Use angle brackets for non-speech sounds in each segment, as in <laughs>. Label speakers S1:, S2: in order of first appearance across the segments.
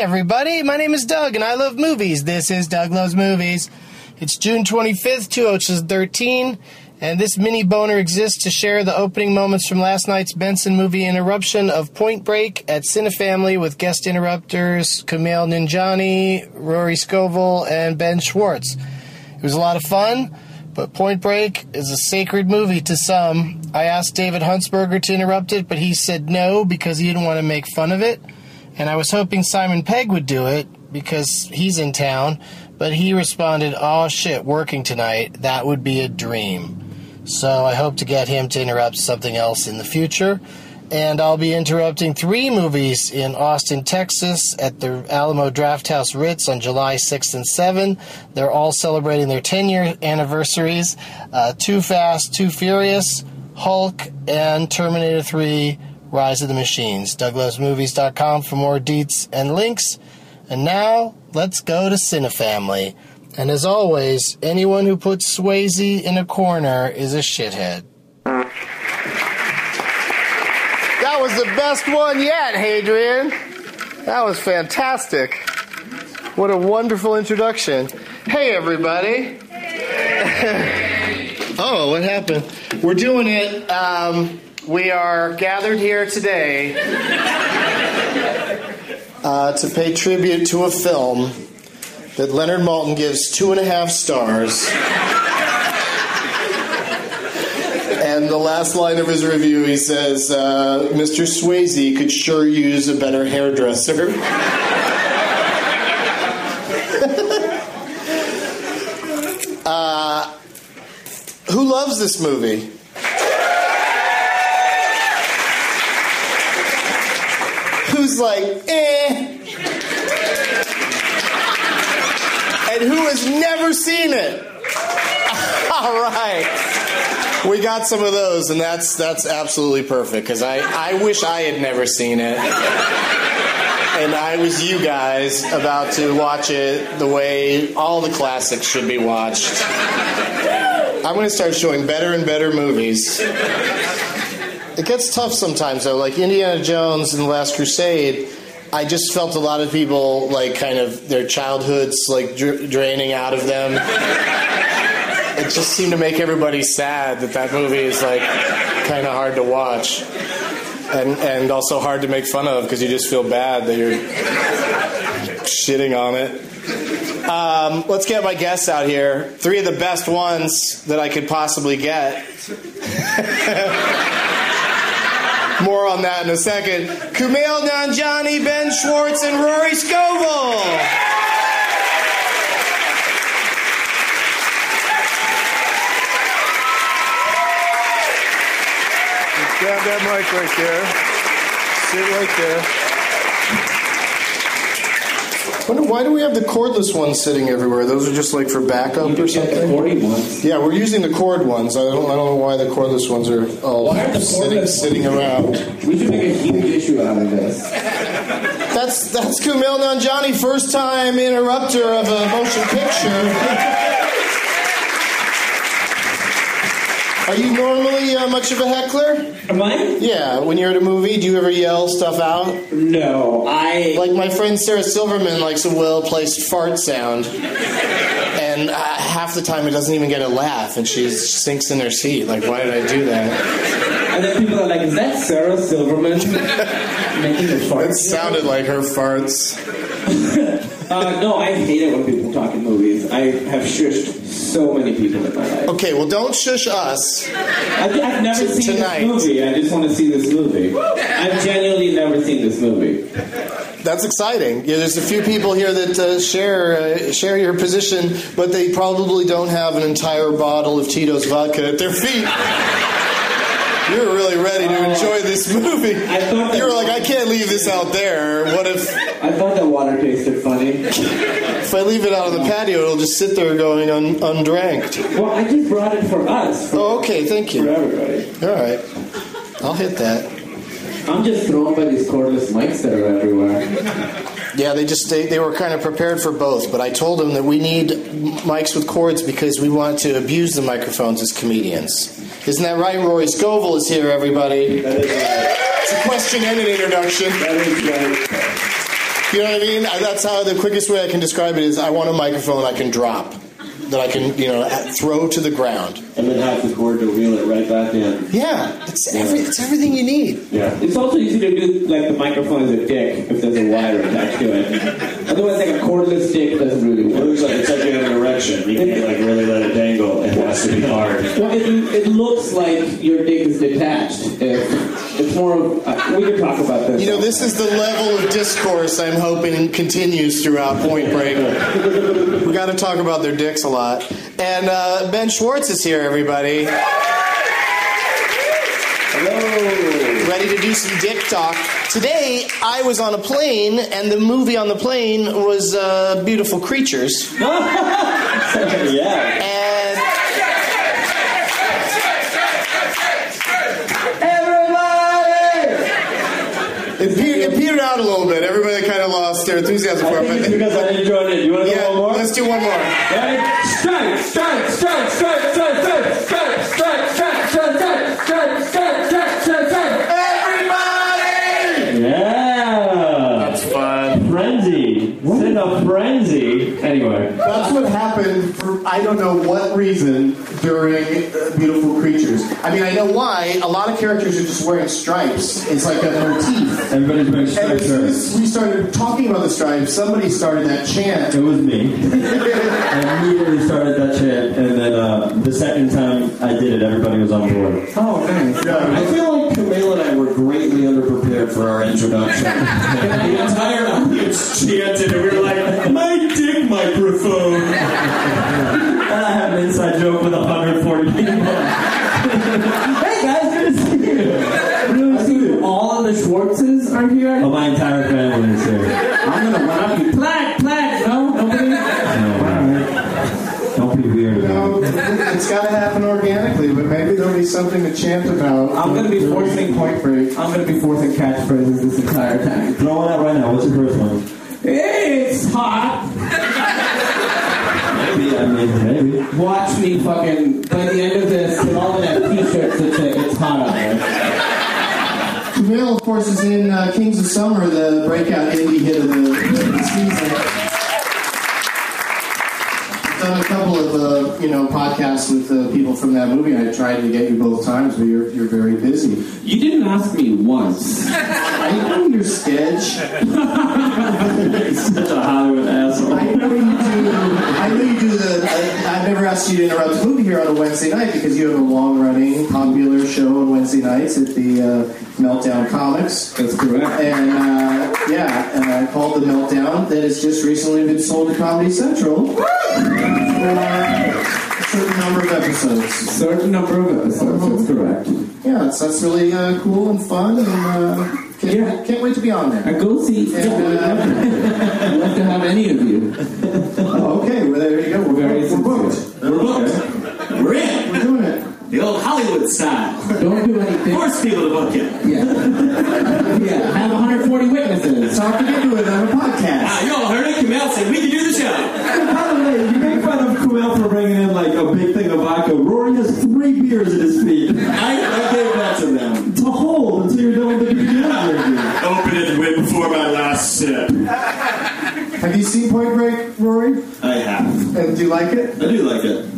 S1: Everybody, my name is Doug and I love movies. This is Doug Loves Movies. It's June 25th, 2013, and this mini boner exists to share the opening moments from last night's Benson movie interruption of Point Break at Cinefamily with guest interrupters Kumail Nanjiani, Rory Scovel, and Ben Schwartz. It was a lot of fun, but Point Break is a sacred movie to some. I asked David Huntsberger to interrupt it, but he said no because he didn't want to make fun of it. And I was hoping Simon Pegg would do it because he's in town, but he responded, Oh shit, working tonight. That would be a dream. So I hope to get him to interrupt something else in the future. And I'll be interrupting three movies in Austin, Texas at the Alamo Drafthouse Ritz on July 6th and 7th. They're all celebrating their 10 year anniversaries uh, Too Fast, Too Furious, Hulk, and Terminator 3 Rise of the Machines. DougLovesMovies.com for more deets and links. And now, let's go to Cinefamily. And as always, anyone who puts Swayze in a corner is a shithead. That was the best one yet, Hadrian. That was fantastic. What a wonderful introduction. Hey, everybody. <laughs> oh, what happened? We're doing it. Um, we are gathered here today uh, to pay tribute to a film that Leonard Maltin gives two and a half stars. And the last line of his review, he says, uh, Mr. Swayze could sure use a better hairdresser. <laughs> uh, who loves this movie? Who's like, eh? And who has never seen it? <laughs> All right. we got some of those, and that's that's absolutely perfect because I I wish I had never seen it, and I was you guys about to watch it the way all the classics should be watched. I'm going to start showing better and better movies. It gets tough sometimes though, like Indiana Jones and the Last Crusade. I just felt a lot of people like kind of their childhoods like dra- draining out of them. it just seemed to make everybody sad that that movie is like kind of hard to watch, and and also hard to make fun of because you just feel bad that you're shitting on it. Um, let's get my guests out here. Three of the best ones that I could possibly get. <laughs> More on that in a second. Kumail Nanjiani, Ben Schwartz, and Rory Scovel. Grab that mic right there. Sit right there. Wonder, why do we have the cordless ones sitting everywhere? Those are just like for backup or something. Yeah, we're using the cord ones. I don't, I don't know why the cordless ones are all
S2: Why are
S1: sitting, sitting around.
S2: We should make a huge issue out of this.
S1: That's that's Kumail Nanjiani, first time interrupter of a motion picture. Are you normally uh, much of a heckler?
S2: Am I?
S1: Yeah, when you're at a movie, do you ever yell stuff out?
S2: No, I.
S1: Like my friend Sarah Silverman likes a well-placed fart sound, and uh, half the time it doesn't even get a laugh, and she sinks in her seat. Like, why did I do that?
S2: and then people are like, "Is that Sarah Silverman <laughs> making a fart?"
S1: It sounded like her farts.
S2: Uh, no, I hate it when people talk in movies. I have shushed so many people in my life.
S1: Okay, well, don't shush us.
S2: I've, I've never
S1: T-
S2: seen
S1: tonight.
S2: this movie. I just want to see this movie. I've genuinely never seen this movie.
S1: That's exciting. Yeah, there's a few people here that uh, share uh, share your position, but they probably don't have an entire bottle of Tito's vodka at their feet. You were really ready to oh. enjoy this movie.
S2: I thought
S1: You were like, I can't leave this out there. What if
S2: I thought that water tasted funny.
S1: if I leave it out on the patio? It'll just sit there going un- undranked.
S2: Well, I just brought it for us, for,
S1: Oh, okay. Thank you.
S2: for everybody.
S1: All right, I'll hit that.
S2: I'm just thrown by these cordless mics that are everywhere.
S1: Yeah, they just they, they were kind of prepared for both, but I told them that we need mics with cords because we want to abuse the microphones as comedians. Isn't that right? Rory Scovel is here, everybody.
S2: That is right.
S1: It's a question and an introduction.
S2: That is right.
S1: You know what I mean? That's how the quickest way I can describe it is I want a microphone I can drop, that I can, you know, throw to the ground.
S2: And then have the cord to reel it right back in.
S1: Yeah, it's every it's everything you need.
S2: Yeah. It's also easy to do like the microphone is a dick if there's a wire attached to it. Otherwise, like a cordless dick doesn't really
S3: It
S2: work.
S3: looks like it's like you have an erection. You can't like really let it dangle. It has to be hard.
S2: Well, it, it looks like your dick is detached. If it's more of, uh, we can talk about this.
S1: You know, this is the level of discourse I'm hoping continues throughout Point Break. we got to talk about their dicks a lot. And uh, Ben Schwartz is here, everybody.
S2: Hello.
S1: Ready to do some dick talk. Today, I was on a plane, and the movie on the plane was uh, Beautiful Creatures. <laughs>
S2: yeah.
S1: And it, pe- it petered out a little bit. Everybody kind of lost their enthusiasm for
S2: I think it's
S1: it.
S2: because I didn't it. You want to
S1: yeah,
S2: go one more?
S1: let's do one more.
S2: Ready? Strike, strike, strike, strike, strike, strike, strike, strike, strike, strike, strike, strike, strike, strike, strike, strike.
S1: Everybody!
S2: Yeah.
S1: That's fun.
S2: Frenzy. Send a frenzy. Anyway.
S1: That's what happened for I don't know what reason during uh, Beautiful Creatures. I mean, I know why. A lot of characters are just wearing stripes. It's like a motif.
S2: Everybody's wearing
S1: And as soon
S2: shirts.
S1: as we started talking about the stripes, somebody started that chant.
S4: It was me. <laughs> I immediately started that chant, and then uh, the second time I did it, everybody was on board.
S2: Oh, nice.
S3: I feel like Kumail and I were greatly underprepared for our introduction. <laughs> the entire audience chanted, and we were like, "My dick microphone."
S4: And I have an inside joke with 140 people.
S2: Hey guys, good to see you. Good to see you. All of the Schwartzes are here.
S4: Oh, my entire family is here.
S2: I'm gonna run up you. Plaque, plaque. No, nobody.
S4: No, Don't be weird about
S1: No,
S4: it.
S1: it's got to happen organically, but maybe there'll be to chant about.
S2: I'm gonna be forcing
S1: Point Break.
S2: I'm gonna be forcing catchphrases this entire time.
S4: Throw one out right now. What's your first one?
S2: It's hot.
S4: Maybe, I mean, maybe.
S2: Watch me fucking by the end of this, they all gonna have t-shirts that say it's hot out there.
S1: Kumail, of course, is in uh, Kings of Summer, the breakout indie hit of the, the season. I've done a couple of uh, you know podcasts with uh, people from that movie. I tried to get you both times, but you're you're very busy.
S2: You didn't ask me once. <laughs>
S1: I know your sketch.
S4: Such a Hollywood asshole.
S1: I know you do. I know you do the. I, I've never asked you to interrupt the movie here on a Wednesday night because you have a long-running, popular show on Wednesday nights at the uh, Meltdown Comics.
S2: That's correct.
S1: And uh, yeah, called the Meltdown that has just recently been sold to Comedy Central uh, certain number of episodes.
S2: Certain number of episodes. That's correct.
S1: Yeah, that's, that's really uh, cool and fun, and uh, can't,
S2: Yeah.
S1: can't wait to be on there.
S2: I go see.
S1: And, uh,
S2: I'd love to have any of you. <laughs>
S1: oh, okay, well there you go. We're,
S2: Very
S1: we're booked.
S3: We're booked. We're in.
S1: We're doing it.
S3: The old Hollywood style.
S2: Don't do anything.
S3: Force people to book you.
S2: Yeah. yeah. Have 140 witnesses.
S1: Talk to get to it on a podcast.
S3: Ah, you all heard it. Come out said we can do the show. <laughs>
S4: By the way, you make fun of Kumail for bringing in like a big thing of vodka. Rory has three beers at his feet <laughs>
S3: I, I gave that to them.
S4: to hold until you're done with the beginning drinking.
S3: Open it and wait before my last sip.
S1: Have you seen Point Break, Rory?
S3: I have.
S1: And do you like it?
S3: I do like it.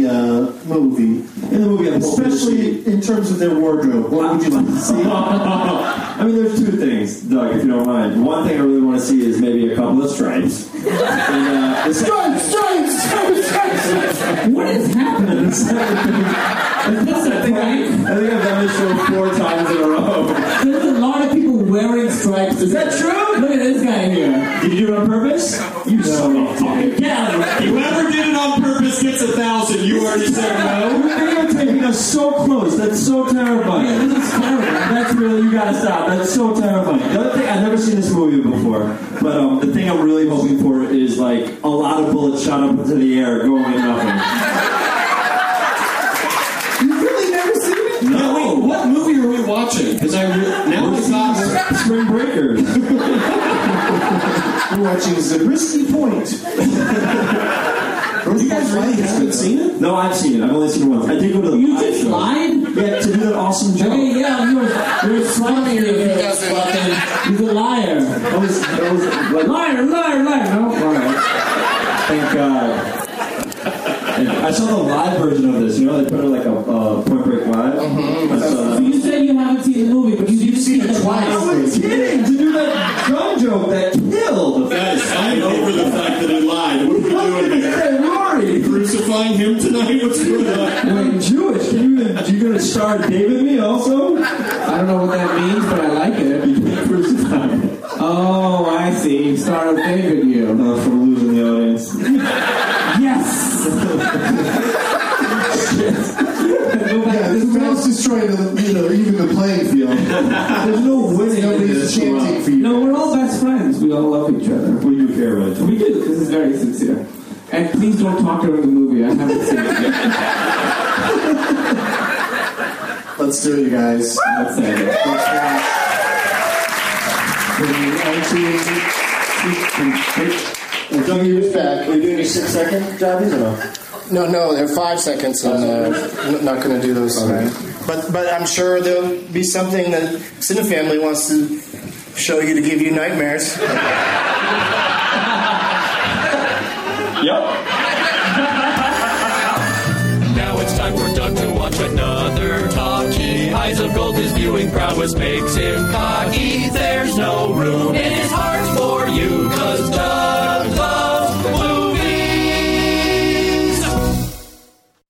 S3: The
S1: uh, movie?
S4: In the movie, I'm hoping to
S1: Especially in terms of their wardrobe. What would you like to see? <laughs>
S4: I mean, there's two things, Doug, if you don't mind. One thing I really want to see is maybe a couple of stripes. And, uh, the
S1: Stripes, stripes, stripes, stripes.
S2: What is happening?
S4: the second thing-
S2: Is this a prank?
S4: I think I've done this show four times in a row.
S2: There's a lot of people wearing stripes. Is that true? Look at this guy here.
S4: Did you do it on purpose? You no.
S2: Get out of here.
S3: Already no.
S4: You're videotaping us so close. That's so terrifying.
S2: Yeah, this is terrible.
S4: That's really, you gotta stop. That's so terrifying. The other thing, I've never seen this movie before, but um, the thing I'm really hoping for is like a lot of bullets shot up into the air going in nothing.
S1: You've really never seen it?
S3: No, wait, what movie are we watching? Because I re- now thought
S4: Spring Breakers. <laughs>
S1: We're watching Zabriskie Point. <laughs>
S3: you haven't seen it.
S4: No, I've seen it. I've only seen it once. I did go to the
S2: You
S4: live
S2: just
S4: show.
S2: lied?
S4: Yeah, to do that awesome joke.
S2: Hey, yeah, you were, you were slamming your fucking. He's a liar.
S4: That was, that was like,
S2: Liar, liar, liar. No, alright.
S4: thank God. And I saw the live version of this. You know, they put it like a uh, Point Break live. I saw
S2: So
S4: that.
S2: you said you haven't seen the movie, but you
S1: You've seen it twice.
S4: I was kidding to do that gun joke that killed.
S3: Guys, I'm over the fact that he lied. What are we doing here?
S4: Hey, Rory.
S3: Crucifying him tonight? What's going on?
S4: Wait, Jewish? Can you, you gonna star David me also?
S2: I don't know what that means, but I like it.
S4: You can't crucify.
S2: Oh, I see. Star of David, you.
S4: Uh, from losing the audience.
S2: Yes!
S1: Yeah,
S2: to
S1: this
S2: this
S1: mouse is trying to, you know, even the playing field.
S4: There's no winning
S1: Nobody's chanting for you.
S2: No, we're all best friends. We all love each other.
S4: We do care about
S2: We do. This is very sincere. And please don't talk during the movie. I haven't seen it yet.
S1: Let's do it, you guys.
S2: Let's say it.
S1: Let's watch.
S4: Doug, you just back. Are you doing your six second jobbies or no?
S1: No, no, they're five seconds, and uh, not going to do those tonight. But but I'm sure there'll be something that Cinefamily wants to show you to give you nightmares. <laughs>
S4: Yep.
S5: Now it's time for Doug to watch another talkie. Eyes of gold, his viewing prowess makes him cocky. There's no room in his heart